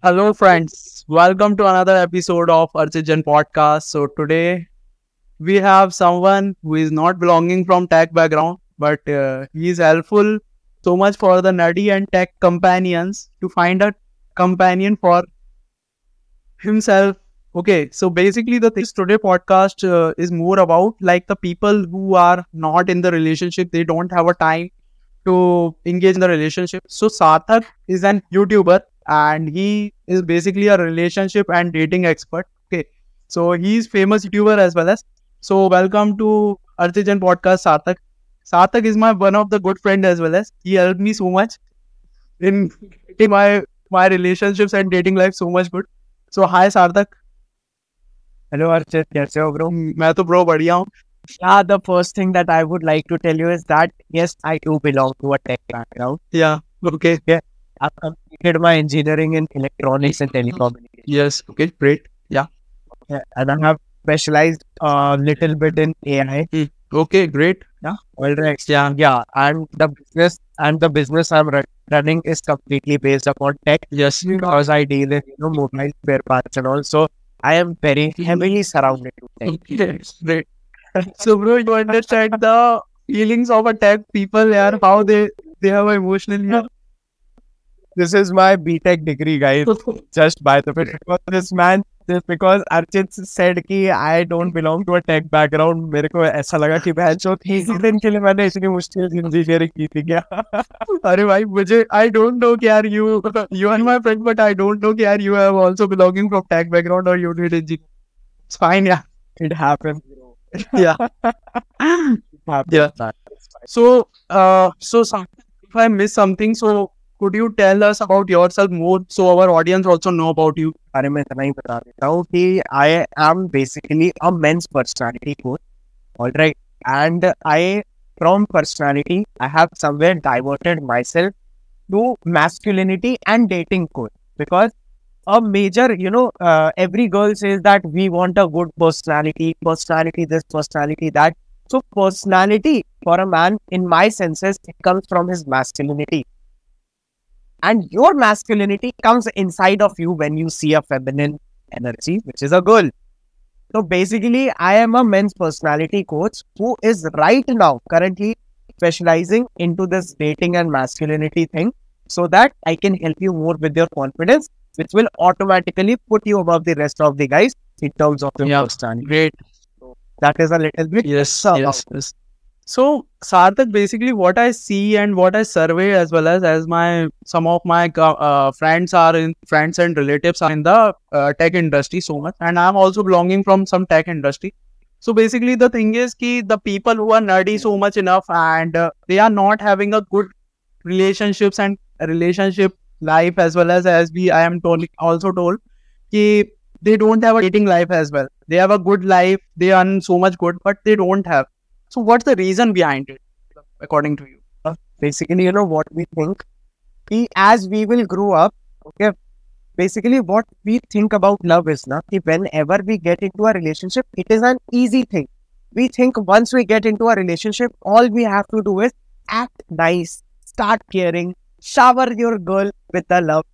Hello, friends. Welcome to another episode of Archit Jain Podcast. So today we have someone who is not belonging from tech background, but uh, he is helpful so much for the nerdy and tech companions to find a companion for himself. Okay, so basically the things today podcast uh, is more about like the people who are not in the relationship. They don't have a time to engage in the relationship. So Sarthak is an YouTuber and he is basically a relationship and dating expert. Okay, so he's famous YouTuber as well as. So welcome to Archit Jain Podcast Sarthak. Sarthak is my one of the good friend as well as he helped me so much in, my my relationships and dating life so much good. So hi Sarthak. Hello Archit, कैसे हो bro? Hmm, मैं तो bro बढ़िया हूँ. Yeah, the first thing that I would like to tell you is that yes, I do belong to a tech background. Yeah. Okay. Yeah. I've completed my engineering in electronics and telecommunications, Yes. Okay. Great. Yeah, and I have specialized a little bit in AI. Hmm, okay. Great. Yeah. All right. Yeah. Yeah, and the business and the business I'm run- running is completely based upon tech Yes. because I deal in you know mobile spare parts and all. So I am very heavily surrounded with tech. Okay, great. So, bro, you understand the feelings of a tech people here, how they they have emotionally. This is my BTech degree, guys. just by the way, because this man, just because Archit said कि I don't belong to a tech background, मेरे को ऐसा लगा कि बहन चो इसी दिन के लिए मैंने इतनी मुश्किल इंजीनियरिंग की थी क्या अरे भाई मुझे I don't know कि यार you you are my friend but I don't know कि यार you have also belonging from tech background or you did engineering. It's fine, yeah. it happened Yeah. it happened Yeah. So, uh, so if I miss something, so could you tell us about yourself more so our audience also know about you? बारे में इतना ही बता देता हूँ कि I am basically a men's personality coach all right and I from personality I have somewhere diverted myself to masculinity and dating coach because a major you know uh, every girl says that we want a good personality personality this personality that so personality for a man in my senses it comes from his masculinity and your masculinity comes inside of you when you see a feminine energy which is a girl so basically i am a men's personality coach who is right now currently specializing into this dating and masculinity thing so that i can help you more with your confidence which will automatically put you above the rest of the guys in terms of your Yeah. personality Great. that is a little bit Yes, So- yes, yes. So, Sarthak, basically, what I see and what I survey, as well as as my some of my uh, friends are in friends and relatives are in the uh, tech industry so much, and I'm also belonging from some tech industry. So basically, the thing is, ki the people who are nerdy so much enough and uh, they are not having a good relationships and relationship life as well as as we I am told also told, ki they don't have a dating life as well. They have a good life, they earn so much good, but they don't have. So what's the reason behind it, according to you? Uh, basically you know what we think? We, as we will grow up okay basically what we think about love is now whenever we get into a relationship it is an easy thing. We think once we get into a relationship all we have to do is act nice start caring shower your girl with the love.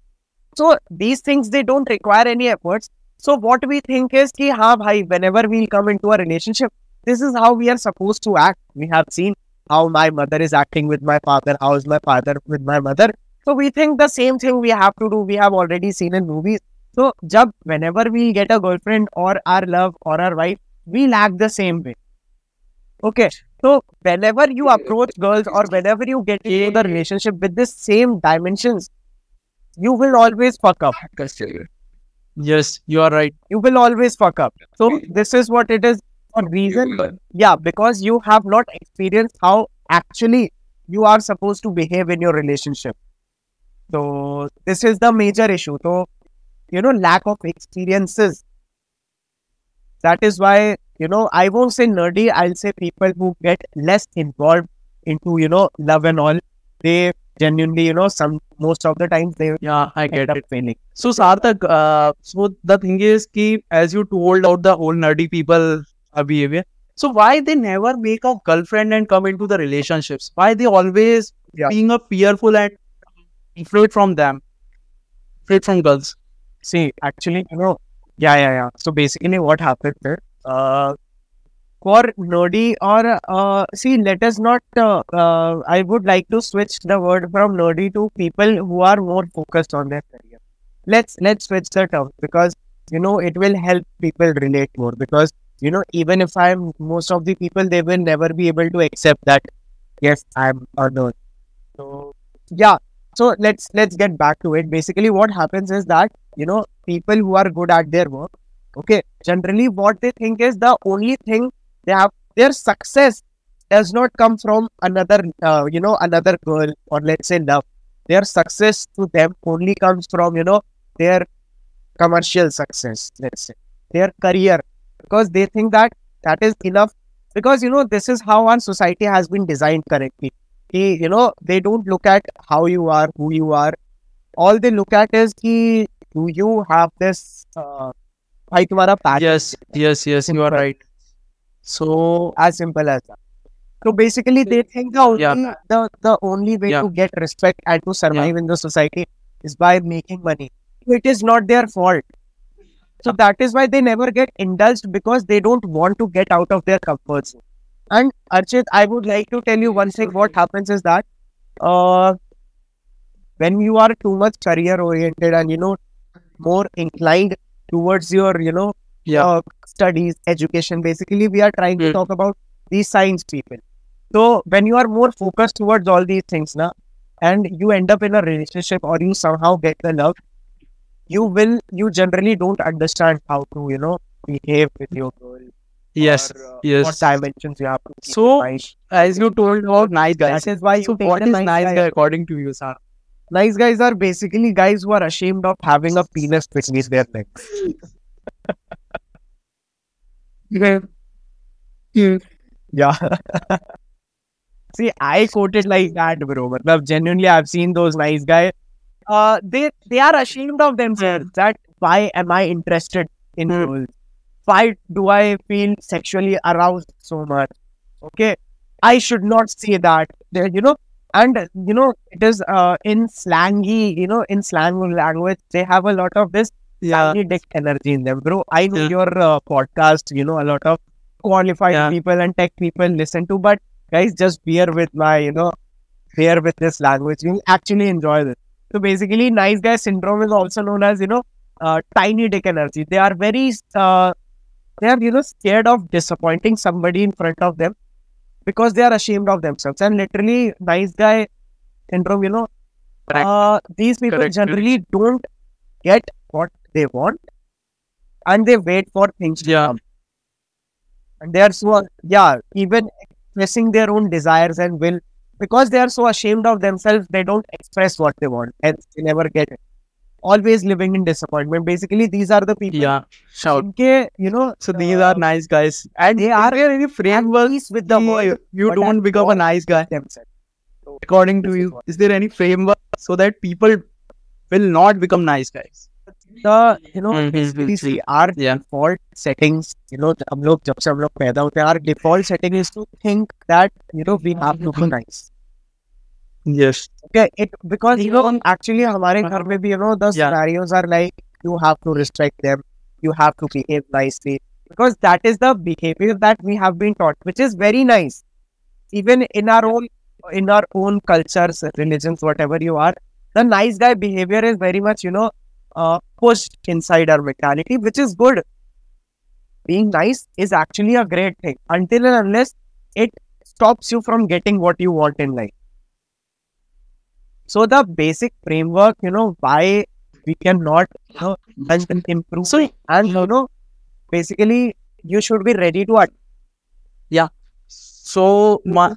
So these things they don't require any efforts. So what we think is ki ha bhai whenever we'll come into a relationship this is how we are supposed to act we have seen how my mother is acting with my father, how is my father with my mother. So we think the same thing we have to do. We have already seen in movies. So jab whenever we get a girlfriend or our love or our wife, we act the same way. Okay. So whenever you approach girls or whenever you get into the relationship with the same dimensions, you will always fuck up. Yes, you are right. You will always fuck up. So this is what it is. A reason. Yeah because you have not experienced how actually you are supposed to behave in your relationship. So this is the major issue. So you know lack of experiences. That is why you know i won't say nerdy i'll say people who get less involved into you know love and all they genuinely you know some most of the times they Yeah, I get end up it. failing. So Sarthak, uh, so the thing is ki as you told out the whole nerdy people uh, behavior. So why they never make a girlfriend and come into the relationships? Why they always Yeah. being a fearful and afraid from them, afraid from girls? See, actually, you know, yeah, yeah, yeah. So basically, what happened is, uh, for nerdy or uh, see, let us not. Uh, uh, I would like to switch the word from nerdy to people who are more focused on their career. Let's let's switch the term because you know it will help people relate more because you know even if I'm most of the people they will never be able to accept that yes I'm a nerd. So yeah, so let's let's get back to it. Basically, what happens is that you know people who are good at their work okay generally what they think is the only thing they have their success does not come from another uh, you know another girl or let's say love their success to them only comes from you know their commercial success let's say their career because they think that that is enough. Because, you know, this is how our society has been designed correctly. He, you know, they don't look at how you are, who you are. All they look at is, ki, do you have this? Uh, Yes, yes, yes, you are right. So as simple as that. So basically, they think the only yeah. the, the only way yeah. to get respect and to survive yeah. in the society is by making money. It is not their fault. So that is why they never get indulged because they don't want to get out of their comfort zone. And Archit, I would like to tell you one thing. What happens is that uh, when you are too much career oriented and you know more inclined towards your you know yeah, uh, studies, education. Basically, we are trying to Mm. talk about these science people. So when you are more focused towards all these things now, and you end up in a relationship or you somehow get the love, you will you generally don't understand how to you know behave with your girl. yes, or, uh, yes. What dimensions you have to keep So, in. As you told about nice guys. That is why you So, take what the is nice, nice guy. guy according to you, sir? Nice guys are basically guys who are ashamed of having a penis between their legs. Yeah. See, I quoted like that, bro. Matlab, genuinely, I've seen those nice guys. Uh, they they are ashamed of themselves. That why am I interested in Hmm. girls? Why do I feel sexually aroused so much? Okay, I should not say that. There, you know, and you know, it is uh in slangy, you know, in slang language, they have a lot of this Yeah, tiny dick energy in them, bro. I know Yeah. your uh, podcast, you know, a lot of qualified Yeah. people and tech people listen to, but guys, just bear with my, you know, bear with this language. You'll actually enjoy this. So basically, nice guy syndrome is also known as, you know, uh, tiny dick energy. They are very, uh, they are, you know, scared of disappointing somebody in front of them because they are ashamed of themselves. And literally, nice guy syndrome, you know, uh, these people Correct. generally don't get what they want and they wait for things to Yeah. come. And they are so, yeah, even expressing their own desires and will because they are so ashamed of themselves, they don't express what they want and they never get it. Always living in disappointment. Basically, these are the people. yeah. Shout. Inke, you know, So these uh, are nice guys. And they are there any at framework with the you don't become a nice guy? themselves. According to you, is you, what- is there any framework so that people will not become nice guys? The you know Mhm, basically mhm, see our Yeah. default settings. You know, हम लोग जब से हम लोग पैदा होते हैं, our default setting is to think that you know we have to be nice. Yes. Okay, it because you know actually हमारे घर में भी you know the Yeah. scenarios are like you have to respect them, you have to behave nicely because that is the behavior that we have been taught, which is very nice. Even in our own in our own cultures, religions, whatever you are, the nice guy behavior is very much you know uh, pushed inside our mentality, which is good. Being nice is actually a great thing until and unless it stops you from getting what you want in life. So the basic framework, you know, why we cannot you know, and improve. So and you know, basically, you should be ready to. At- so my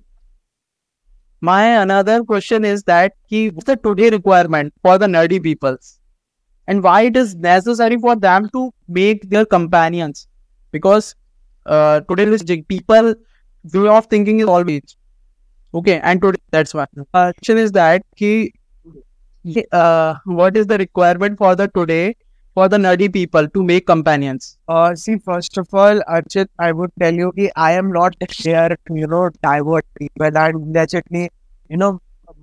my another question is that what's the today requirement for the nerdy peoples and why it is necessary for them to make their companions because uh, today people way of thinking is always okay and today that's why uh, question is that ki, uh, what is the requirement for the today for the nerdy people to make companions uh, see, first of all, Archit, I would tell you that I am not here to you know divert people and legitly, you know,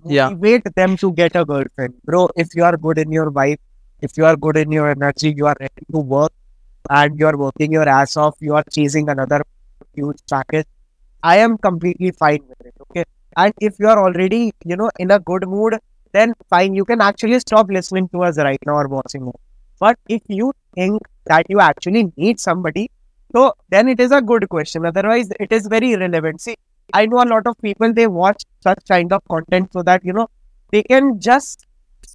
Yeah. motivate them to get a girlfriend, bro. If you are good in your wife, if you are good in your energy, you are ready to work and you are working your ass off, you are chasing another huge package. I am completely fine with it. Okay. And if you are already, you know, in a good mood, then fine, you can actually stop listening to us right now or watching us. But if you think that you actually need somebody, so then it is a good question. Otherwise, it is very irrelevant. See, I know a lot of people they watch such kind of content so that you know they can just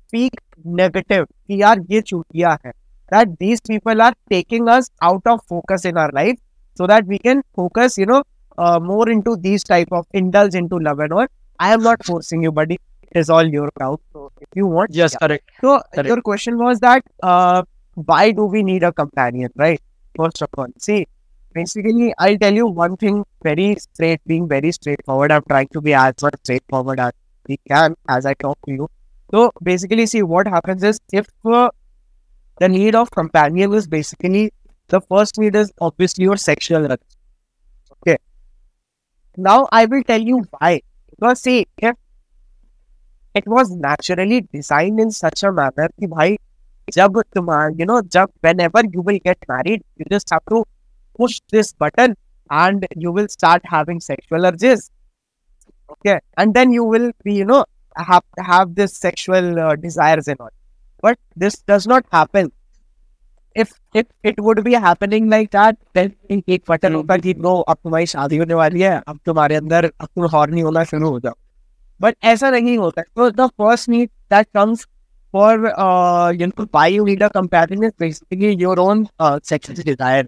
speak negative. कि यार ये चूतिया है. That these people are taking us out of focus in our life so that we can focus, you know, uh, more into these type of indulge into love and all. I am not forcing you, buddy. It is all your crowd. So if you want, Yes, yeah. correct. So Correct. your question was that uh, why do we need a companion, right? First of all, see, basically, I'll tell you one thing very straight, being very straightforward. I'm trying to be as much straightforward as we can as I talk to you. So basically, see what happens is if uh, the need of companion is basically the first need is obviously your sexual urge. Okay. Now I will tell you why. Because see, if it was naturally designed in such a manner कि भाई जब तुम्हारा you know जब whenever you will get married you just have to push this button and you will start having sexual urges okay and then you will be you know have have this sexual uh, desires and all but this does not happen if if it would be happening like that then एक button होगा कि no अब तुम्हारी शादी होने वाली है अब तुम्हारे अंदर अब तुम हॉर्नी होना शुरू हो जाओ बट ऐसा नहीं होता तो the first need that comes for uh, you know, why you need a companion is basically your own uh, sexual desire.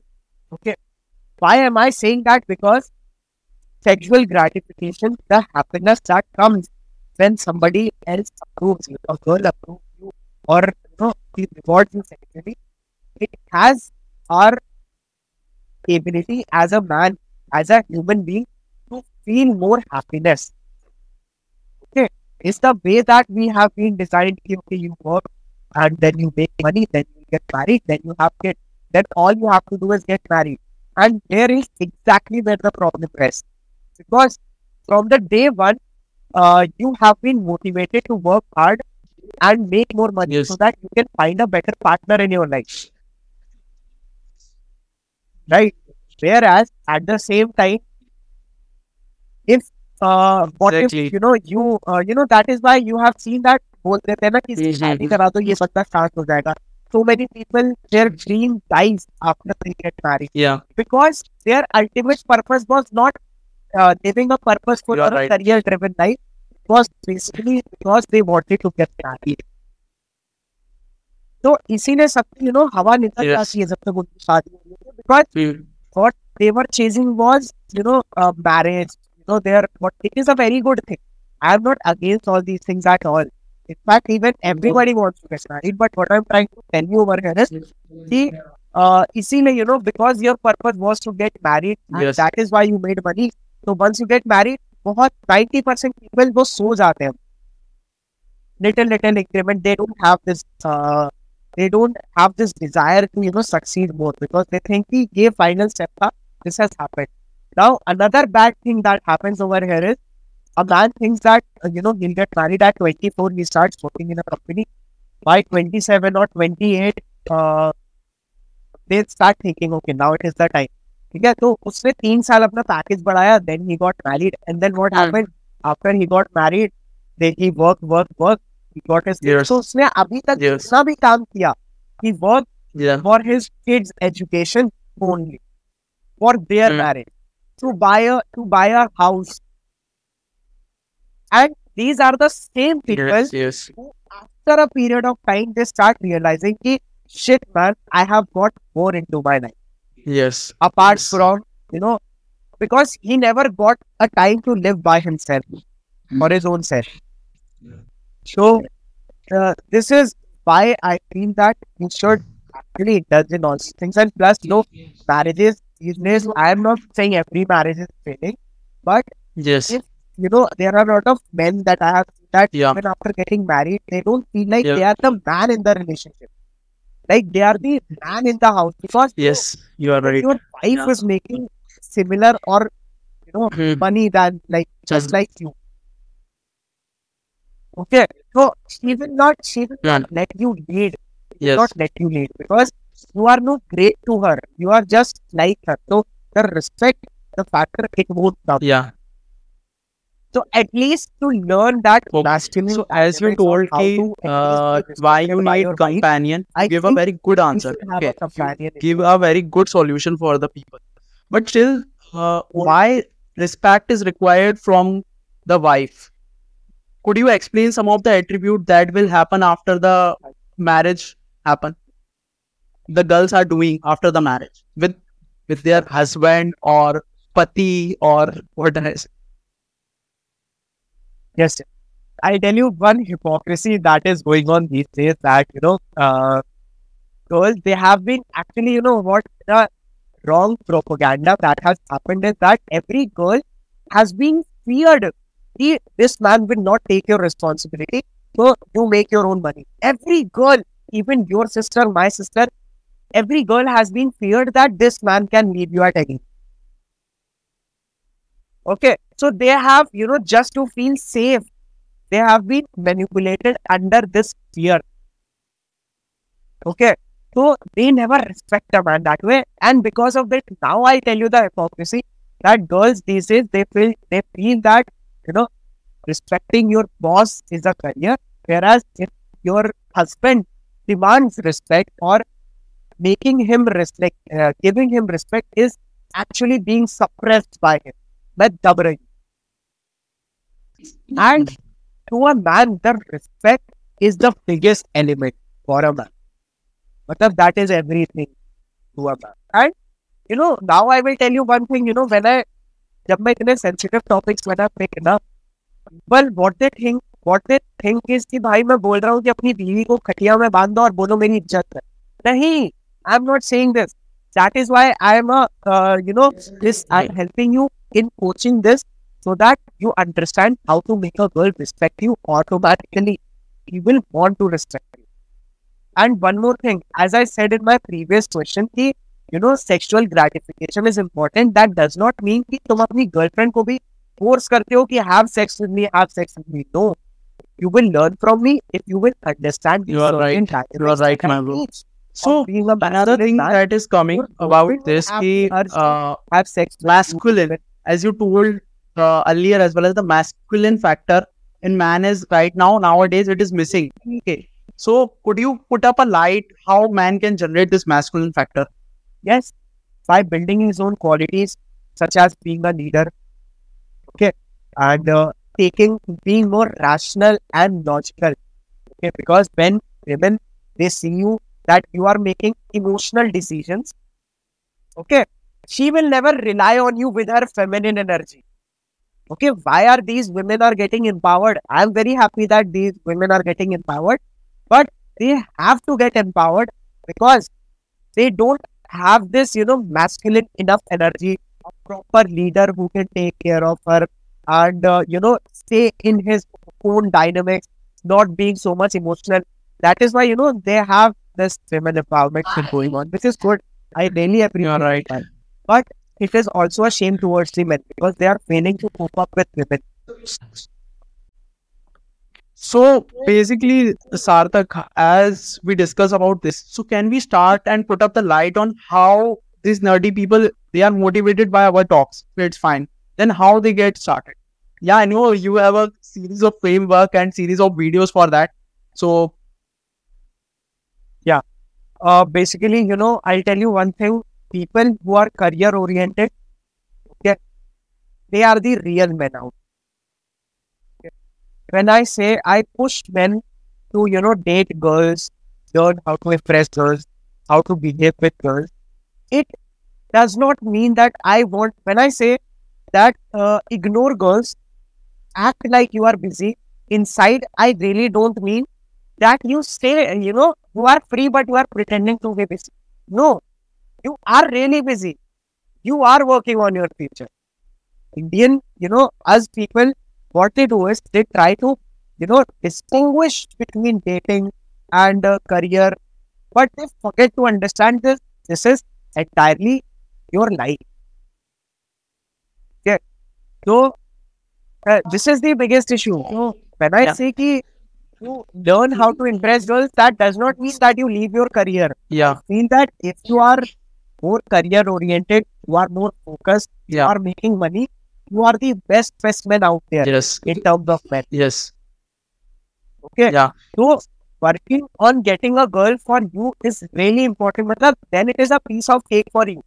Okay. Why am I saying that? Because sexual gratification, the happiness that comes when somebody else approves you, a girl approves you, or you know, he rewards you sexually, it has our ability as a man, as a human being, to feel more happiness. Okay. It's the way that we have been designed. Okay, you work and then you make money, then you get married, then you have kids. Then all you have to do is get married. And there is exactly where the problem is. Because from the day one, uh, you have been motivated to work hard and make more money Yes. so that you can find a better partner in your life. Right? Whereas at the same time, if uh, what Exactly. if you know you uh, you know that is why you have seen that बोलते थे ना कि हम्म, शादी हम्म। करा दो ये बच्चा start हो जाएगा so many people their dream dies after they get married Yeah. because their ultimate purpose was not uh, living a purposeful You are or a right. career driven life it was basically because they wanted to get married तो इसीलिए सबकी you know हवा निकल Yes. जाती है जब तक उनकी शादी हो रही है because Mm. what they were chasing was, you know, uh, marriage. You know, they are what it is a very good thing. I am not against all these things at all. In fact, even everybody wants to get married. But what I'm trying to tell you over here is, see, uh, इसीलिए, you know, because your purpose was to get married, and Yes. that is why you made money. So once you get married, बहुत 90% people वो सो जाते हैं. Little little increment, they don't have this. Uh, they don't have this desire to you know succeed more because they think कि ये final step था this has happened now another bad thing that happens over here is a man thinks that uh, you know he'll get married at 24 he starts working in a company by 27 or 28 uh, they start thinking okay now it is the time ठीक है? तो उसने तीन साल अपना package बढ़ाया then he got married and then what happened after he got married they he work work work he got his so उसने अभी तक yes. yes. भी काम किया he work for his kids education only for their married to buy a to buy a house and these are the same people yes, yes. who after a period of time they start realizing hey, shit man i have got more into my Yes. Apart Yes. from, you know, because he never got a time to live by himself for his own self. So, uh, this is why I feel that we should actually indulge in all these things. And plus, no marriages these days, I am not saying every marriage is failing, but Yes. If- you know, there are a lot of men that I have that Yeah. even after getting married, they don't feel like Yeah. they are the man in the relationship. Like they are the man in the house because Yes. You are right. your wife Yeah. is making similar or you know Hmm. money than like just Mhm. like you. Okay, so she will not she will Yeah. let you lead Yes. not let you lead because you are not great to her. You are just like her. So the respect, the factor, it won't come. Yeah. So at least to learn that Okay. masculine. So as you told how ki, to at least uh, why you need companion, I give a very good answer. Okay. a. Give a very good solution for the people. But still, uh, why respect is required from the wife? Could you explain some of the attribute that will happen after the marriage happen? The girls are doing after the marriage with with their husband or pati or what else? Yes. I tell you one hypocrisy that is going on these days that, you know, uh, girls, they have been actually, you know, what the wrong propaganda that has happened is that every girl has been feared. He, this man will not take your responsibility. So you make your own money. Every girl, even your sister, my sister, every girl has been feared that this man can leave you at any. Okay. So they have, you know, just to feel safe, they have been manipulated under this fear. Okay. So they never respect a man that way. And because of that, now I tell you the hypocrisy that girls these days they feel they feel that, you know, respecting your boss is a career. Whereas if your husband demands respect or making him respect, uh, giving him respect is actually being suppressed by him. मैं दब रही and to a man the respect is the biggest element for a man मतलब that is everything to a man and you know now I will tell you one thing you know when I जब मैं इतने sensitive topics मैंने pick ना well what they think what they think is कि भाई मैं बोल रहा हूँ कि अपनी बीवी को खटिया में बाँध दो और बोलो मेरी इज़्ज़त है। नहीं I am not saying this that is why I am a uh, you know this I'm helping you in coaching this so that you understand how to make a girl respect you automatically. He will want to respect you. And one more thing, as I said in my previous question, कि you know sexual gratification is important. That does not mean कि तुम अपनी girlfriend को भी force करते हो कि have sex with me, have sex with me. No, you will learn from me if you will understand. You are certain right. You are dynamics right, that my bro. needs So of being a another thing that is coming about this ki, the uh, have sex masculine. As you told uh, earlier as well as the masculine factor in man is right now nowadays it is missing. Okay. So could you put up a light how man can generate this masculine factor? Yes, by building his own qualities, such as being a leader, okay, and uh, taking being more rational and logical, okay, because when women they see you that you are making emotional decisions, okay, she will never rely on you with her feminine energy. Okay, why are these women are getting empowered? I am very happy that these women are getting empowered, but they have to get empowered because they don't have this, you know, masculine enough energy, a proper leader who can take care of her and, uh, you know, stay in his own dynamics, not being so much emotional. That is why, you know, they have this women empowerment thing going on, which is good. I really appreciate right. that. But it is also a shame towards the men because they are failing to cope up with women. so basically sarthak as we discuss about this so can we start and put up the light on how these nerdy people they are motivated by our talks it's fine then how they get started yeah i know you have a series of framework and series of videos for that so Uh, basically, you know, I'll tell you one thing. People who are career oriented, they are the real men out. When I say I push men to, you know, date girls, learn how to impress girls, how to behave with girls, it does not mean that I want, when I say that uh, ignore girls, act like you are busy, inside, I really don't mean that you stay, you know, you are free, but you are pretending to be busy. No, you are really busy. You are working on your future. Indian, you know, us people, what they do is they try to, you know, distinguish between dating and uh, career, but they forget to understand this. This is entirely your life. Yeah. So, uh, this is the biggest issue. So, when I Yeah. say ki to learn how to impress girls, that does not mean that you leave your career. Yeah. Mean that if you are more career oriented, you are more focused, yeah. you are making money, you are the best best man out there Yes. in terms of men. Yes. Okay. Yeah. So working on getting a girl for you is really important. Matlab, then it is a piece of cake for you.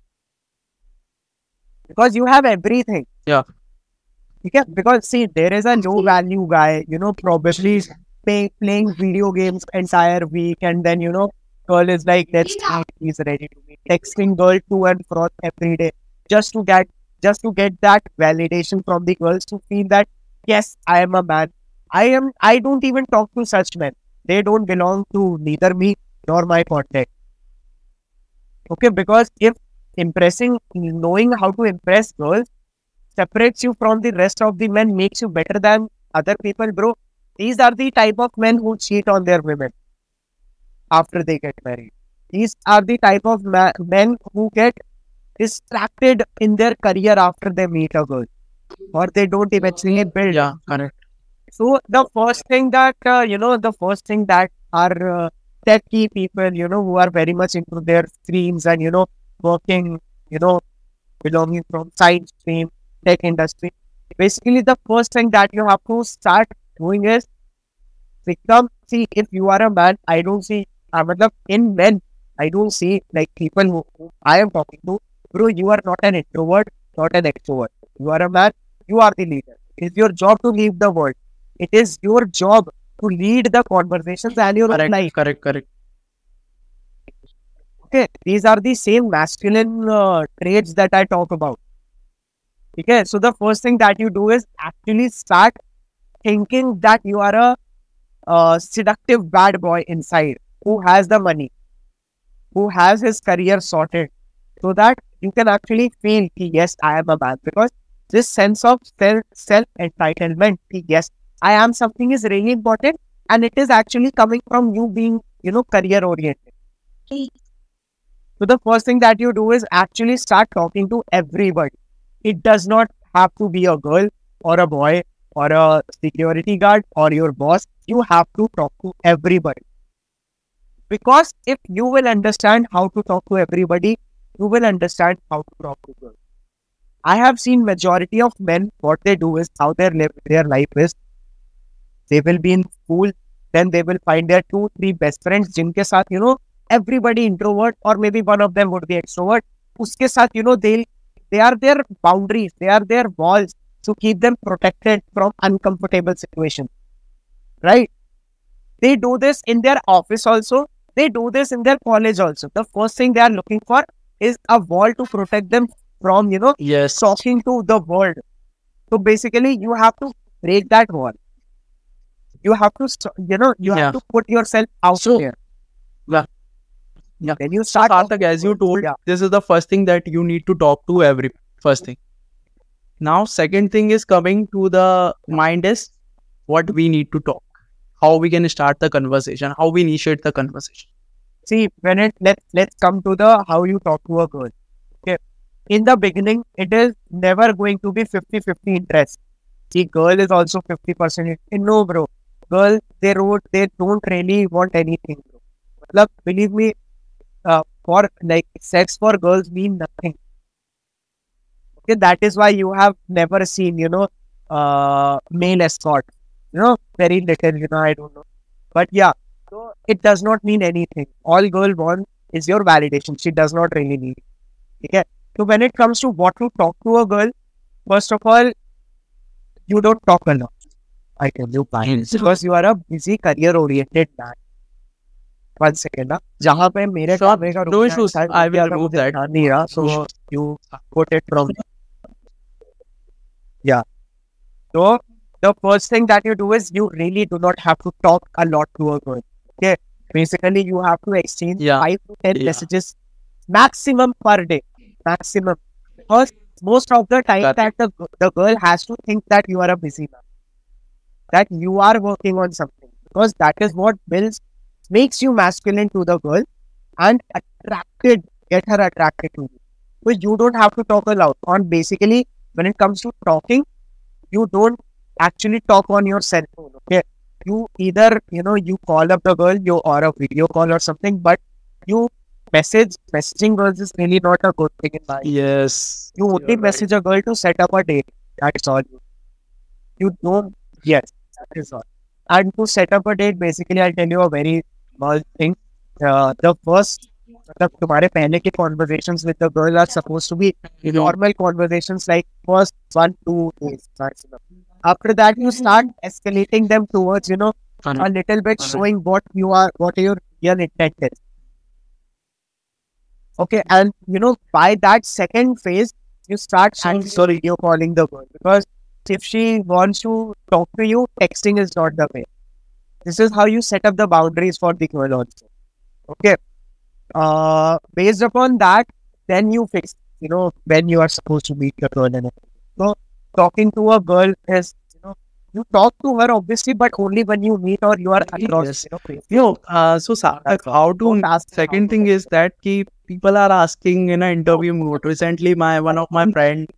Because you have everything. Yeah. Okay. Because see, there is a low value guy, you know, probably playing video games entire week, and then you know, girl is like, let's meet, he's ready to meet. Texting girl to and fro every day just to get just to get that validation from the girls to feel that yes, I am a man. I am I don't even talk to such men. They don't belong to neither me nor my contact. Okay, because if impressing knowing how to impress girls separates you from the rest of the men, makes you better than other people, bro. These are the type of men who cheat on their women after they get married. These are the type of ma- men who get distracted in their career after they meet a girl or they don't eventually build. Yeah. Correct. So the first thing that uh, you know, the first thing that are uh, people, you know, who are very much into their streams and you know, working, you know, belonging from side stream, tech industry. Basically, the first thing that you have to start doing is become. See, if you are a man, I don't see. Uh, matlab, in men, I don't see like people who, who I am talking to. Bro, you are not an introvert, not an extrovert. You are a man. You are the leader. It's your job to lead the world. It is your job to lead the conversations and your Correct. life. Correct. Correct. Okay, these are the same masculine uh, traits that I talk about. Okay, so the first thing that you do is actually start thinking that you are a uh, seductive bad boy inside who has the money, who has his career sorted, so that you can actually feel, yes, I am a man. Because this sense of self entitlement, yes, I am something is really important, and it is actually coming from you being, you know, career oriented. So the first thing that you do is actually start talking to everybody. It does not have to be a girl or a boy or a security guard or your boss, you have to talk to everybody. Because if you will understand how to talk to everybody, you will understand how to talk to girls. I have seen majority of men, what they do is how their, their life is. They will be in school, then they will find their two, three best friends, jinke saath, you know, everybody introvert or maybe one of them would be extrovert. Uske saath, you know, they'll, they are their boundaries, they are their walls, to keep them protected from uncomfortable situations. Right? They do this in their office also. They do this in their college also. The first thing they are looking for is a wall to protect them from, you know, Yes. talking to the world. So basically, you have to break that wall. You have to, you know, you Yeah. have to put yourself out So- there. Yeah. Yeah. When you So start, Karthik, as you told, yeah, this is the first thing that you need to talk to every first thing. Now, second thing is coming to the mind is what we need to talk, how we can start the conversation, how we initiate the conversation. see when it let's let's come to the how you talk to a girl. Okay, in the beginning, it is never going to be 50-50 interest. See, girl is also 50%. No, bro. Girl, they wrote, they don't really want anything. Matlab, believe me, uh, for like sex for girls mean nothing Okay, that is why you have never seen, you know, uh, male escort. You know, very little, you know, I don't know. But yeah, so it does not mean anything. All girl wants is your validation. She does not really need. it. Okay. So when it comes to what to talk to a girl, first of all, you don't talk a lot. I tell you why. Because you are a busy career oriented man. One second. ना जहाँ पे मेरे Sure. कैमरे का No रुकना है, issues. शायद I will यहाँ पे remove मुझे that. ध्यान नहीं रहा so you put it from yeah so the first thing that you do is you really do not have to talk a lot to a girl okay basically you have to exchange Yeah. five to ten Yeah. messages maximum per day maximum because most of the time Correct. that the, the girl has to think that you are a busy man that you are working on something because that is what builds makes you masculine to the girl and attracted get her attracted to you because you don't have to talk a lot on basically when it comes to talking you don't actually talk on your cell phone okay you either you know you call up the girl, you or a video call or something, but you message messaging girls is really not a good thing in my. Yes. You only you're right. message a girl to set up a date. That's all. You don't. Yes, that is all. And to set up a date, basically, I'll tell you a very small thing. Uh, the first, मतलब तुम्हारे पहले के conversations with the girl are supposed to be normal conversations like first one two days maximum. After that, you start escalating them towards you know a Correct. little bit Correct. showing what you are, what your real intent is. Okay, and you know by that second phase, you start So- actually sorry. video calling the girl because if she wants to talk to you, texting is not the way. This is how you set up the boundaries for the girl also. Okay. uh, based upon that, then you fix. You know when you are supposed to meet the girl and everything. So talking to a girl is you know you talk to her obviously, but only when you meet or you are across. Yes. You know, place. Yo, uh, so Sarthak, how to ask second thing is that ki people are asking in an interview mode. Recently, my one of my friend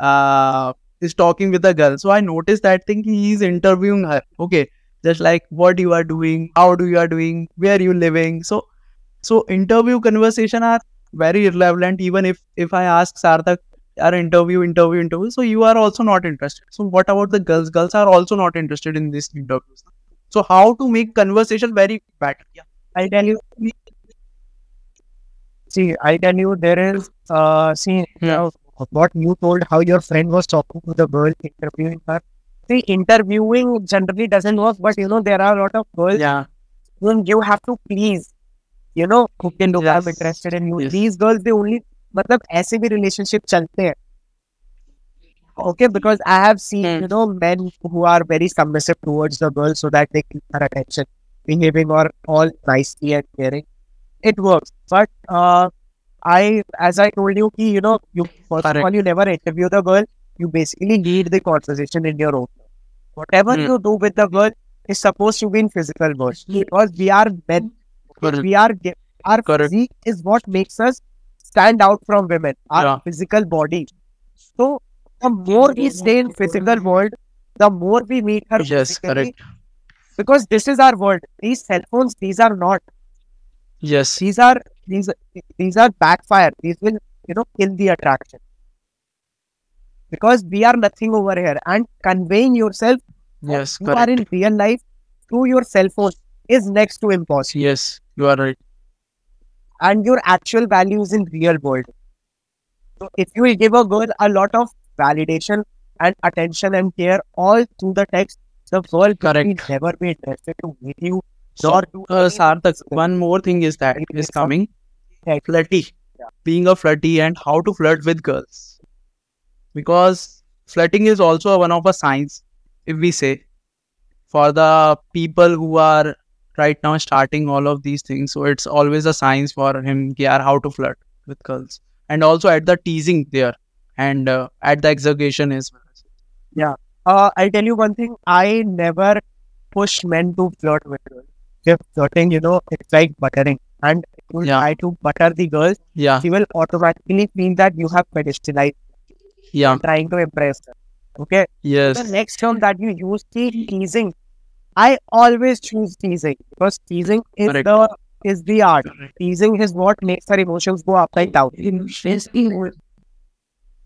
uh is talking with a girl. So I noticed that thing he is interviewing her. Okay. Just like what you are doing, how do you are doing, where you living. So so interview conversation are very irrelevant even if if I ask Sarthak our interview, interview, interview. So you are also not interested. So what about the girls? Girls are also not interested in these interviews. So how to make conversation very better? Yeah. I tell you. See, I tell you, there is. Uh, see, Yeah. uh, what you told, how your friend was talking to the girl, interviewing her. See, interviewing generally doesn't work, but you know there are a lot of girls Yeah. whom you have to please. You know, who can look I'm Yes. interested in you. Yes. These girls, they only, मतलब ऐसे भी relationship चलते हैं. Okay, because I have seen, Hmm. you know, men who are very submissive towards the girl so that they keep her attention, behaving or all nicely and caring. It works. But uh, I, as I told you, ki, you know, you first of Correct. all, you never interview the girl. You basically lead the conversation in your own. Whatever Hmm. you do with the girl is supposed to be in physical words because we are men. Correct. We are our Correct. physique is what makes us stand out from women. Our Yeah. physical body. So the more we stay in physical world, the more we meet her Yes, correct. Because this is our world. These cell phones, these are not. Yes. These are these these are backfire. These will you know kill the attraction. Because we are nothing over here, and conveying yourself Yes. you are in real life through your cell phone is next to impossible. Yes. You are right. and your actual value is in real world. So if you will give a girl a lot of validation and attention and care all through the text, the girl will Correct. never be interested to meet you So, uh, Sarthak, one more thing is that It is coming. Right. Flirty. Yeah. Being a flirty and how to flirt with girls. Because flirting is also one of a signs, if we say, for the people who are right now starting all of these things. So it's always a science for him, yeah, how to flirt with girls. And also at the teasing there and uh, at the exaggeration as well. Yeah. Uh, I'll tell you one thing. I never push men to flirt with girls. If flirting, you know, it's like buttering. And if you Yeah. try to butter the girls, Yeah. she will automatically feel that you have pedestalized Yeah. trying to impress her. Okay. Yes. the next term that you use the teasing i always choose teasing because teasing is Correct. the is the art teasing is what makes her emotions go upside down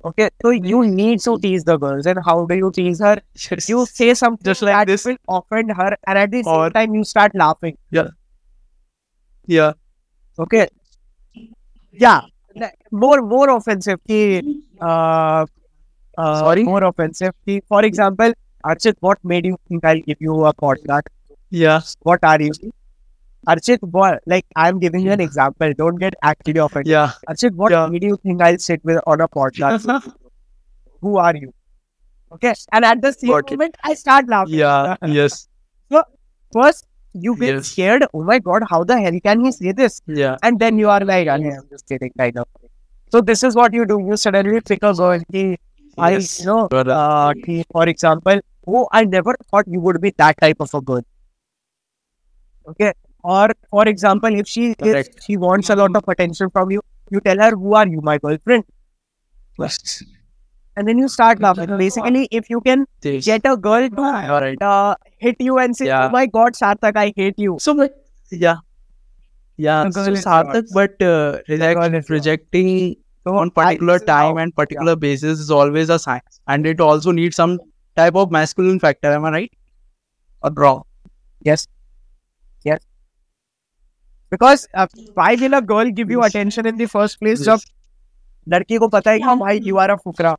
okay so you need to tease the girls and how do you tease her Yes. you say something Just like that this. will offend her and at the same Or- time you start laughing Yeah. Yeah. Okay yeah more more offensive ki, uh, uh, Sorry? more offensive ki, for example Archit, what made you think I'll give you a podcast? Yeah. What are you? Archit, what, like I'm giving you an example. Don't get actually offended. Yeah. Archit, what Yeah. made you think I'll sit with on a podcast? Who are you? Okay. And at the same Got it. moment, I start laughing. Yeah. Yes. So, First, you get Yes. scared. Oh my God, how the hell can he say this? Yeah. And then you are like, I'm just kidding, kind of. So this is what you do. You suddenly pick a girl. Ki, I, you know, uh, ki, for example, oh, I never thought you would be that type of a girl. Okay. Or for example, if she is, she wants a lot of attention from you, you tell her, "Who are you, my girlfriend?" Yes. and then you start laughing. Basically, if you can Yes. get a girl to All right. uh, hit you and say, Yeah. "Oh my God, Sarthak, I hate you." So, like, yeah. Yeah. The So, girl is Sarthak, but uh, reject, girl is yours. rejecting So on particular time how- and particular basis is always a science. And it also needs some type of masculine factor. Am I right? Or wrong? Yes. Yes. Because uh, why will a girl give you Yes. attention in the first place? Yes. जब लड़की को पता है कि भाई you are a Fukrey.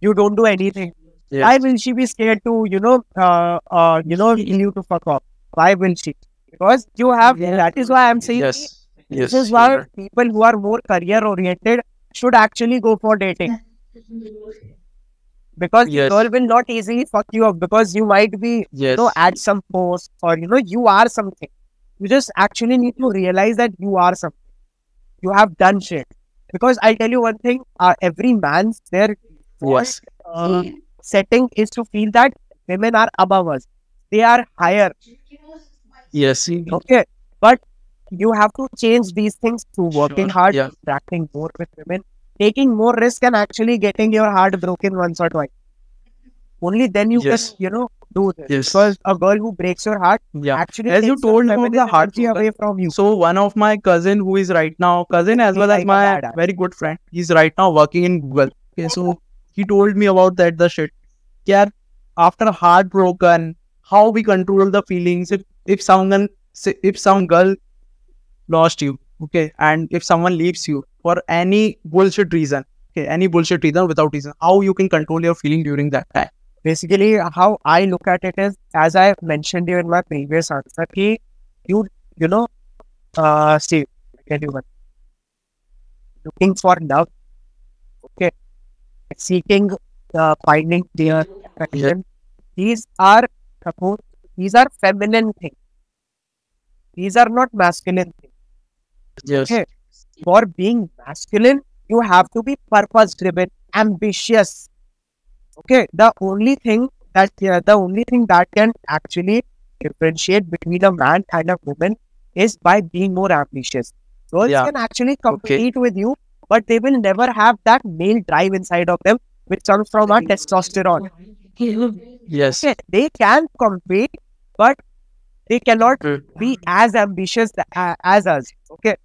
You don't do anything. Yes. Why will she be scared to, you know, uh, uh, you know, tell you to fuck off? Why will she? Because you have. That is why I'm saying. Yes. Yes. This is you're why right. people who are more career oriented should actually go for dating. because Yes. girl will not easily fuck you up because you might be Yes. you know, at some post or you know, you are something. You just actually need to realize that you are something. You have done shit. Because I'll tell you one thing, uh, every man's their Yes. uh, setting is to feel that women are above us. They are higher. Yes. Okay. But you have to change these things through working Sure, hard, yeah. interacting more with women, taking more risk and actually getting your heart broken once or twice. Only then you Yes. can, you know, do this. Yes. Because a girl who breaks your heart Yeah. actually As you told me the heart away from you. So one of my cousin who is right now cousin as well as my very good friend. He's right now working in Google. Okay, so he told me about that the shit. Yeah, after heartbroken, how we control the feelings if if someone if some girl lost you, okay, and if someone leaves you for any bullshit reason, okay, any bullshit reason without reason, how you can control your feeling during that time. Basically, how I look at it is, as I mentioned you in my previous answer, कि you, you know, uh, see, tell you one. Looking for love, okay, seeking, uh, finding their affection. These are, suppose, these are feminine things. These are not masculine things. Yes. Okay. For being masculine, you have to be purpose driven, ambitious. Okay, the only thing that yeah, the only thing that can actually differentiate between a man and a woman is by being more ambitious. Girls Yeah. can actually compete with you, but they will never have that male drive inside of them, which comes from our testosterone. Yes. Okay, they can compete, but they cannot Mm. be as ambitious tha- as us. Okay.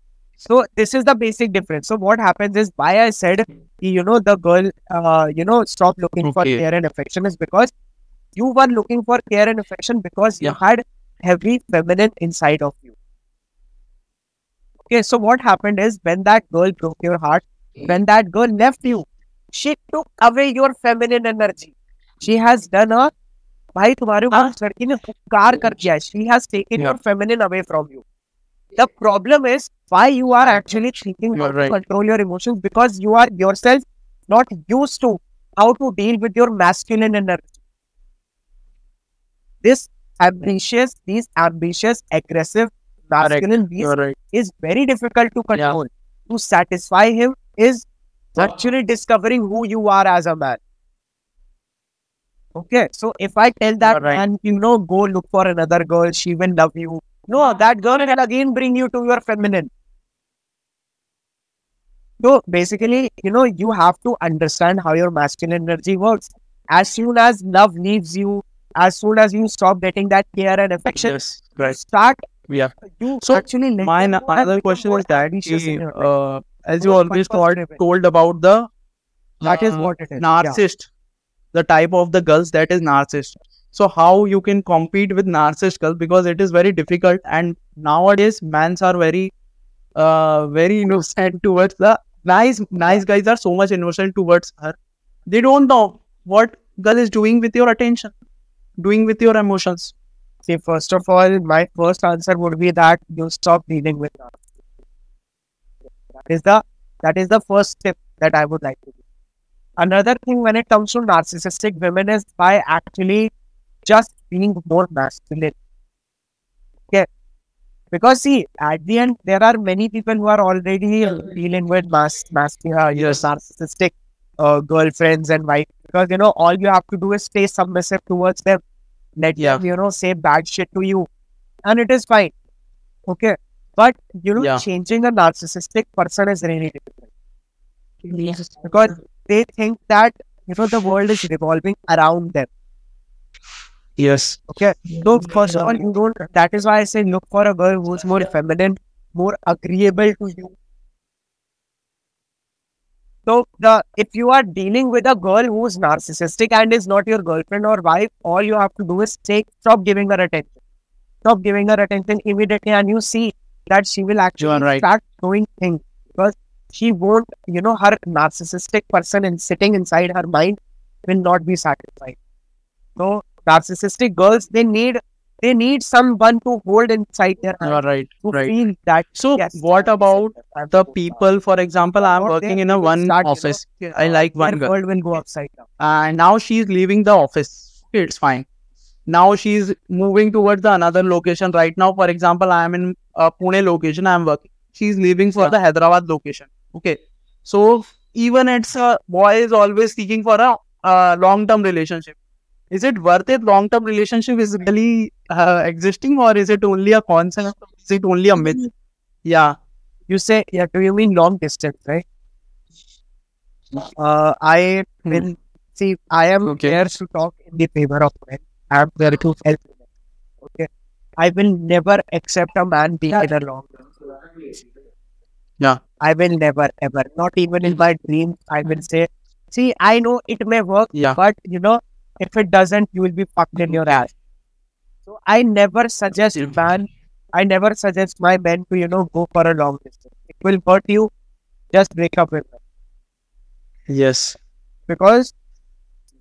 So this is the basic difference. So what happens is why I said you know the girl uh, you know stop looking for Okay. care and affection is because you were looking for care and affection because you Yeah. had heavy feminine inside of you. Okay, so what happened is when that girl broke your heart, when that girl left you, she took away your feminine energy. She has done a भाई तुम्हारे ऊपर उस लड़की ने उपकार कर दिया she has taken Yeah. your feminine away from you the problem is why you are actually thinking how are to right. control your emotions because you are yourself not used to how to deal with your masculine energy this ambitious these ambitious aggressive masculine beast right. is very difficult to control to satisfy him is actually discovering who you are as a man Okay, so if I tell that right. man, you know, go look for another girl, she will love you. No, that girl will again bring you to your feminine. So basically, you know, you have to understand how your masculine energy works. As soon as love leaves you, as soon as you stop getting that care and affection, Yes. Right. start Yeah. you So, actually My know another question was that ambitious in ki, your life. uh, as you always told, told about the That is uh, what it is. Yeah. narcissist, the type of the girls that is narcissist. So how you can compete with narcissist girls because it is very difficult and nowadays mans are very uh very innocent towards the nice nice guys are so much innocent towards her. They don't know what girl is doing with your attention, doing with your emotions. See, first of all, my first answer would be that you stop dealing with narcissism. That is the that is the first step that I would like to do. Another thing when it comes to narcissistic women is by actually just being more masculine. Okay. Because see, at the end, there are many people who are already dealing with mass, mass, uh, you know, narcissistic uh, girlfriends and wife. Because you know, all you have to do is stay submissive towards them. Let Yeah. them, you know, say bad shit to you, and it is fine. Okay, but you know, Yeah. changing a narcissistic person is really difficult because they think that you know the world is revolving around them. Yes. Okay. So first of all, you don't. That is why I say look for a girl who's more feminine, more agreeable to you. So the if you are dealing with a girl who's narcissistic and is not your girlfriend or wife, all you have to do is take stop giving her attention. Stop giving her attention immediately, and you see that she will actually right. start doing things because she won't, you know, her narcissistic person and sitting inside her mind will not be satisfied. So narcissistic girls they need they need someone to hold inside their You hand are right. to Right. feel that So yes, what about the people? For example, I'm working in a one start, you know, office. I like one girl. world will go upside down. and now she's leaving the office. It's fine. Now she's moving towards the another location. Right now, for example, I am in a Pune location. I'm working. She's leaving for Yeah. the Hyderabad location. Okay, so even it's a boy is always seeking for a uh, long-term relationship. Is it worth it? Long-term relationship is really uh, existing, or is it only a concept? Is it only a myth? Yeah. You say, yeah, do you mean long distance, right? Uh, I Hmm. will see. I am Okay. here to talk in the favor of men. I am there to help men. Okay, I will never accept a man being in a long. Yeah. I will never ever, not even in my dreams. I will say, see, I know it may work, Yeah. but you know, if it doesn't, you will be fucked in your ass. So I never suggest man. I never suggest my men to you know go for a long distance. It will hurt you. Just break up with them Yes. because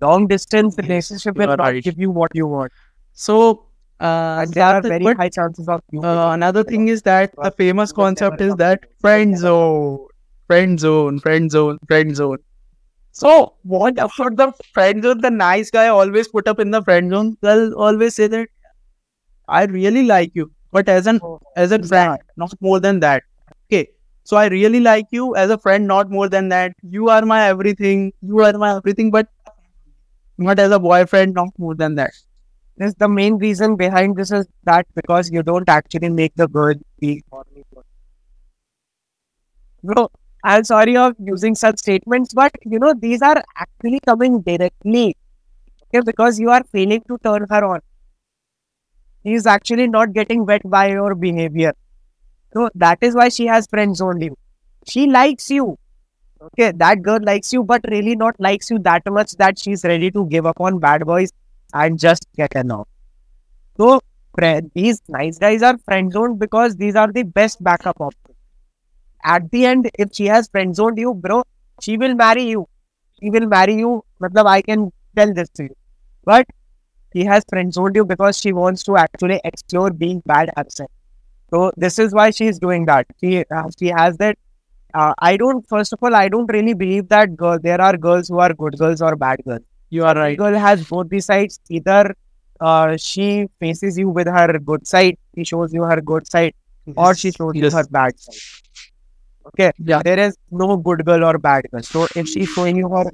long distance relationship will not right. give you what you want, So, uh, and there are very but high chances of you. Uh, another thing is that the famous you will never concept is that friend zone, friend zone, friend zone, friend zone. So what about the friend zone? The nice guy always put up in the friend zone. They'll always say that I really like you, but as an Oh, as a friend, not more than that. Okay. So I really like you as a friend, not more than that. You are my everything. You are my everything, but not as a boyfriend, not more than that. This the main reason behind this is that because you don't actually make the girl feel horny. Bro, I'm sorry of using such statements, but you know these are actually coming directly. Okay, because you are failing to turn her on. He is actually not getting wet by your behavior. So that is why she has friend zoned you. She likes you. Okay, that girl likes you, but really not likes you that much that she's ready to give up on bad boys and just get along. So these nice guys are friend zoned because these are the best backup options. At the end, if she has friend zoned you, bro, she will marry you. She will marry you. Matlab, I can tell this to you. But she has friend zoned you because she wants to actually explore being bad herself. So this is why she is doing that. She uh, she has that. Uh, I don't. First of all, I don't really believe that girl. There are girls who are good girls or bad girls You are right. girl has both the sides. Either uh, she faces you with her good side, she shows you her good side, or she shows you her bad side. Okay, Yeah. there is no good girl or bad girl. So if she's showing you her,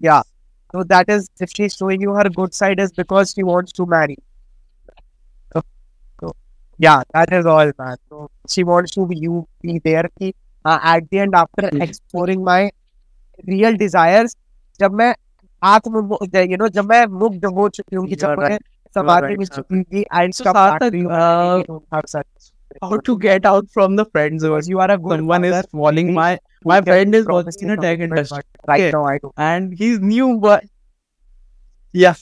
yeah, so that is if she's showing you her good side is because she wants to marry. So, so yeah, that is all, man. So she wants to be you be there. Ki, uh, at the end, after Mhm. exploring my real desires, जब मैं आत्म you know जब मैं मुग्ध हो चुकी हूँ कि You are जब मैं right. समाधि right, में Sarthak. चुकी थी I'll So, stop Sarthak, acting you don't have such How to get out from the friend zone? you are a good Someone is falling. My my friend is working in a tech industry, right Okay. now I don't. and he's new, but yeah.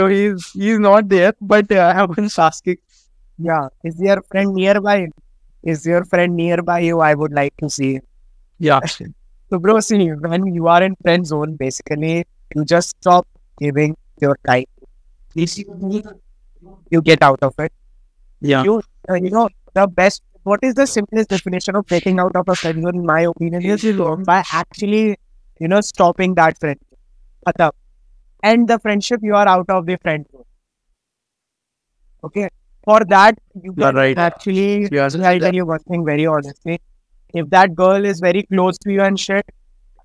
So he's he's not there, but uh, I was asking. Yeah, is your friend nearby? Is your friend nearby you? I would like to see. Yeah, So, bro, see, when you are in friend zone, basically, you just stop giving your time. You get out of it. yeah, You, uh, you know, the best. What is the simplest definition of getting out of a friend? In my opinion, is by actually, you know, stopping that friend. End the friendship. You are out of the friend zone. Okay. For that, you can right. actually Yeah, I'll tell you one thing very honestly. If that girl is very close to you and shit,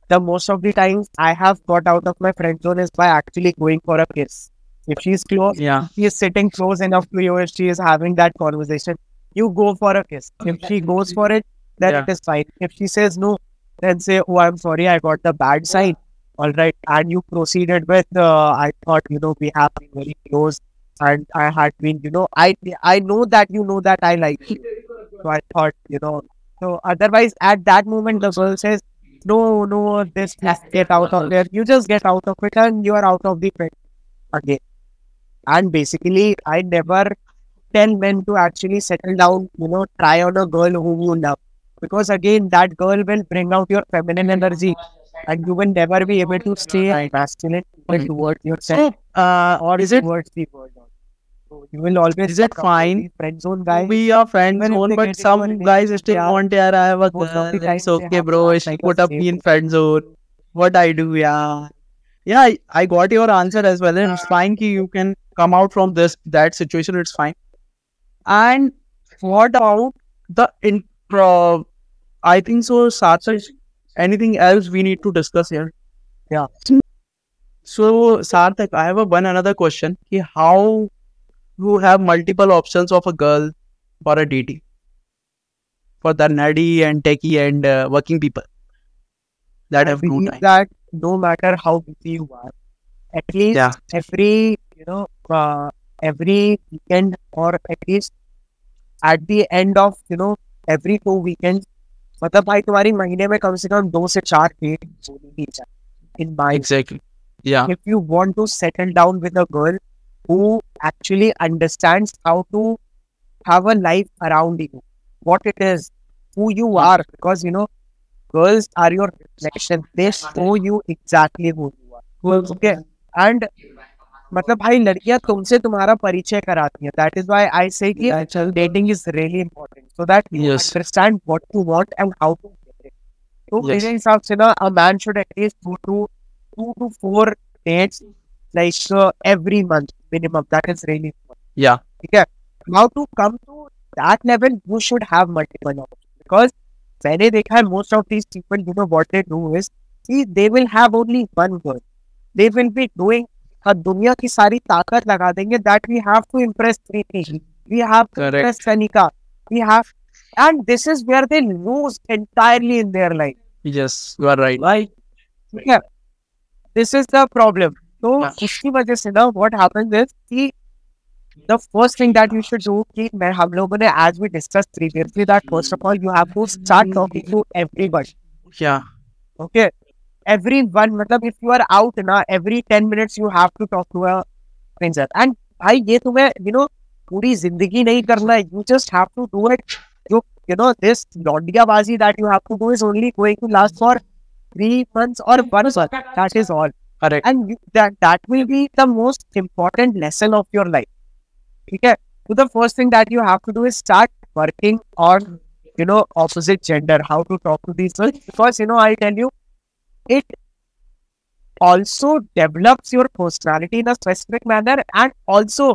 the most of the times I have got out of my friend zone is by actually going for a kiss. If she's close, yeah, she is sitting close enough to you, if she is having that conversation, you go for a kiss. If she goes for it, then Yeah. it is fine. If she says no, then say, "Oh, I'm sorry, I got the bad sign." All right, and you proceeded with, uh, "I thought you know we have been very close, and I had been, you know, I I know that you know that I like you, so I thought, you know." So otherwise, at that moment, the girl says, "No, no, this get out of there." You just get out of it, and you are out of the friend again. And basically, I never tell men to actually settle down, you know, try on a girl whom you love. Because again, that girl will bring out your feminine energy and you will never be able to stay masculine Mhm. towards yourself So, uh, or is it towards the world. So you will always Is it fine friend zone guy. we are friends Even zone, but get into a some guys still are- want, yeah, I have a girl. It's okay, bro. She like put up me in friend zone. What I do, yeah. Yeah, I, I got your answer as well. And it's fine ki you can come out from this that situation, it's fine. And what about the intro? I think so, Sarthak. Anything else we need to discuss here? Yeah. So, Sarthak, I have a one another question. Ki how you have multiple options of a girl for a dating for the nerdy and techie and uh, working people that have no time. that no matter how busy you are, at least Yeah. every you know uh, every weekend or at least at the end of you know every two weekends मतलब भाई तुम्हारी महीने में कम से कम दो से चार date होनी ही चाहिए in my Exactly. Yeah. if you want to settle down with a girl who actually understands how to have a life around you, what it is, who you are, because you know, girls are your reflection. They show you exactly who you are. Okay, and मतलब भाई लड़कियाँ तुमसे तुम्हारा परिचय कराती हैं। That is why I say कि dating is really important so that you understand what you want and how to get it तो मेरे हिसाब से ना a man should at least go to two to four dates like every month minimum that is really Yeah. ठीक है? Now to come to that level you should have multiple because मैंने देखा है most of these people you know what they do is कि they will have only one girl they will be doing दुनिया की सारी ताकत लगा देंगे that we have to impress Preeti we have to Correct. Impress Kanika we have and this is where they lose entirely in their life Yes, you are right. ठीक है? This is the problem तो Yeah. उसकी वजह से ना what happens is कि the first thing that you should do कि मैं हम लोगों ने as we discussed previously that first of all you have to start talking to everybody Yeah. okay everyone मतलब if you are out ना every 10 minutes you have to talk to a stranger and भाई ये तुम्हें you know पूरी जिंदगी नहीं करना है you just have to do it you you know this लौंडियाबाजी that you have to do is only going to last for three months or one month that is all Correct. and you, that that will be the most important lesson of your life okay so the first thing that you have to do is start working on you know opposite gender how to talk to these girls because you know i tell you it also develops your personality in a specific manner and also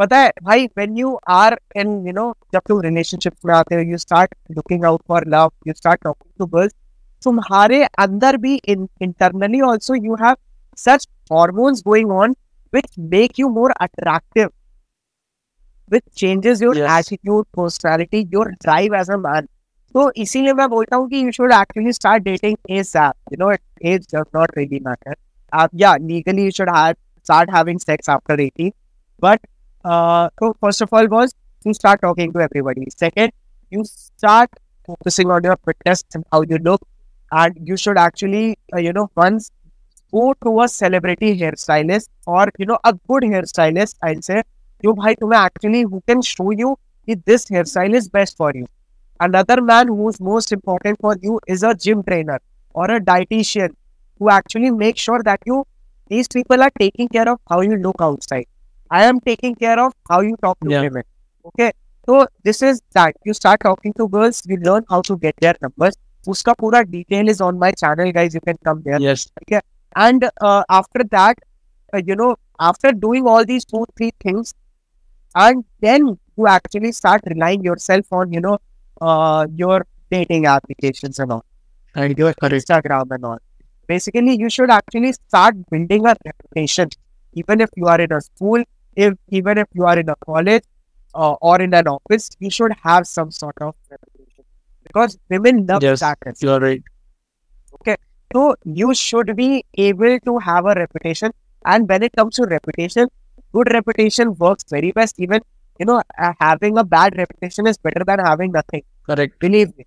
पता है भाई when you are in you know जब तुम relationships में आते हो you start looking out for love you start talking to girls तुम्हारे अंदर भी in, internally also you have such hormones going on which make you more attractive which changes your Yes. attitude personality your drive as a man तो इसीलिए मैं बोलता हूँ कि you should actually start dating ASAP you know age does not really matter uh, yeah legally you should have start having sex after 18 but uh, so first of all was you start talking to everybody second you start focusing on your fitness and how you look and you should actually uh, you know once go to a celebrity hairstylist or you know a good hairstylist i'll say you bhai tumhe actually who can show you that this hairstyle is best for you. Another man who's most important for you is a gym trainer or a dietitian who actually makes sure that you these people are taking care of how you look outside. I am taking care of how you talk to Yeah. women. Okay? So this is that. You start talking to girls you learn how to get their numbers. uska pura detail is on my channel guys. You can come there. Yes. and uh, after that uh, you know after doing all these two three things and then you actually start relying yourself on you know uh, your dating applications and all Right. your instagram and all basically you should actually start building a reputation even if you are in a school if even if you are in a college uh, or in an office you should have some sort of reputation because women love Yes. status You are right. Okay. So you should be able to have a reputation. And when it comes to reputation, good reputation works very best. Even you know, uh, having a bad reputation is better than having nothing. Correct. Believe me.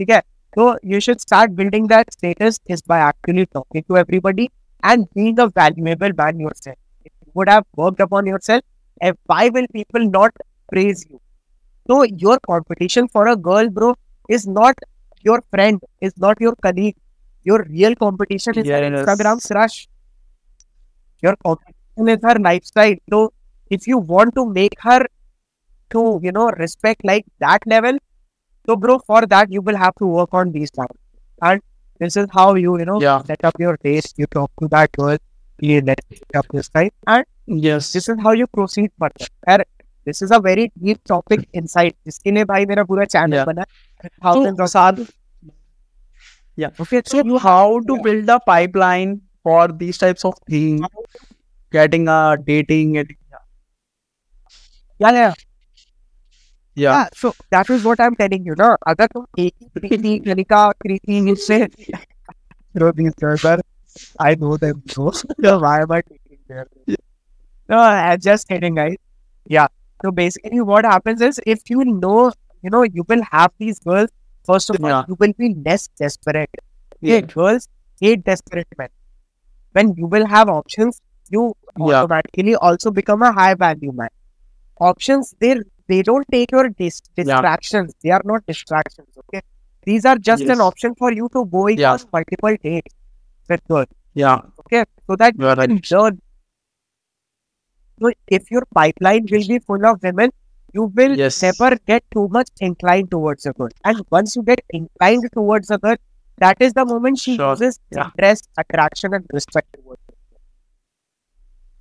Okay. So you should start building that status is by actually talking to everybody and being a valuable man yourself. If you would have worked upon yourself, eh, why will people not praise you? So your competition for a girl, bro, is not your friend, is not your colleague. Your real competition is Yes. Instagram's rush. Your competition is her lifestyle. So if you want to make her to, you know, respect like that level, so bro, for that you will have to work on these things. And this is how you, you know, Yeah. set up your date. You talk to that girl, you let up this time, and Yes. this is how you proceed further. And this is a very deep topic inside. जिसके लिए भाई मेरा पूरा channel Yeah. बना है. So, thousands of Sad, yeah. okay, So, you how to yeah. build a pipeline for these types of things? Getting a dating, getting, yeah, yeah, yeah. yeah. So that is what I'm telling you. ना अगर तुम एक ही प्रीति कनिका कृति से throw these girls are I know them bro. so why am I taking them? No, I'm just kidding, guys. Yeah. So basically, what happens is if you know, you know, you will have these girls. First of all, Yeah. you will be less desperate. Yeah. Okay, girls hate desperate men. When you will have options, you Yeah. automatically also become a high value man. Options they they don't take your dis- distractions. They are not distractions. Okay, these are just Yes. an option for you to go Yeah. on multiple dates with girls. Yeah. Okay, so that You right. learn. So if your pipeline will be full of women, you will Yes. never get too much inclined towards a girl. And once you get inclined towards a girl, that is the moment she Sure. loses Yeah. interest, attraction, and respect towards.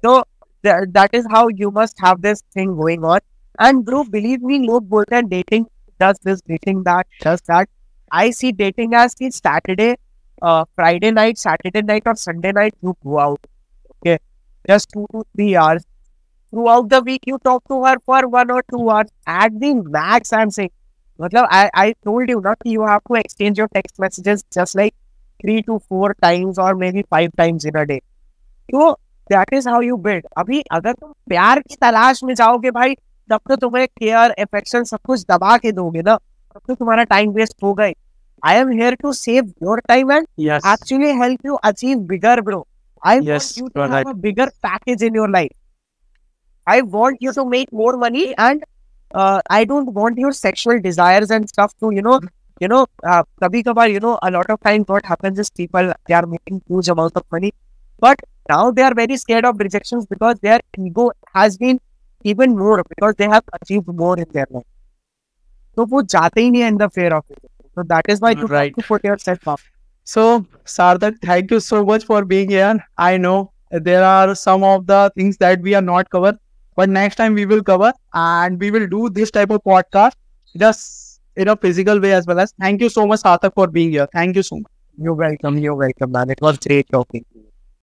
So th- that is how you must have this thing going on. And bro, believe me, लोग बोलते हैं dating does this, dating that, does that. I see dating as the Saturday, uh, Friday night, Saturday night, or Sunday night you go out. Okay, just two to three hours. Throughout the week, you talk to her for one or two hours. At the max, I'm saying. मतलब I, I told you not you have to exchange your text messages just like three to four times or maybe five times in a day. तो that is how you build अभी अगर तुम प्यार की तलाश में जाओगे भाई तब तो तुम्हें केयर एफेक्शन सब कुछ दबा के दोगे ना। तब तो तुम्हारा टाइम वेस्ट हो गए। I am here to save your time and actually help you achieve bigger bro I want you to have a bigger package in your life I want you to make more money and I don't want your sexual desires and stuff to you know you know, uh, kabhi kabar, you know, a lot of times what happens is people, they are making huge amounts of money, but Now they are very scared of rejections because their ego has been even more because they have achieved more in their life. So वो in the fear of it. So that is why you right. have to put yourself up. So Sarthak, thank you so much for being here. I know there are some of the things that we are not covered, but next time we will cover and we will do this type of podcast just in a physical way as well as. Thank you so much, Sarthak, for being here. Thank you so much. You're welcome. You're welcome, man. It was great talking to you.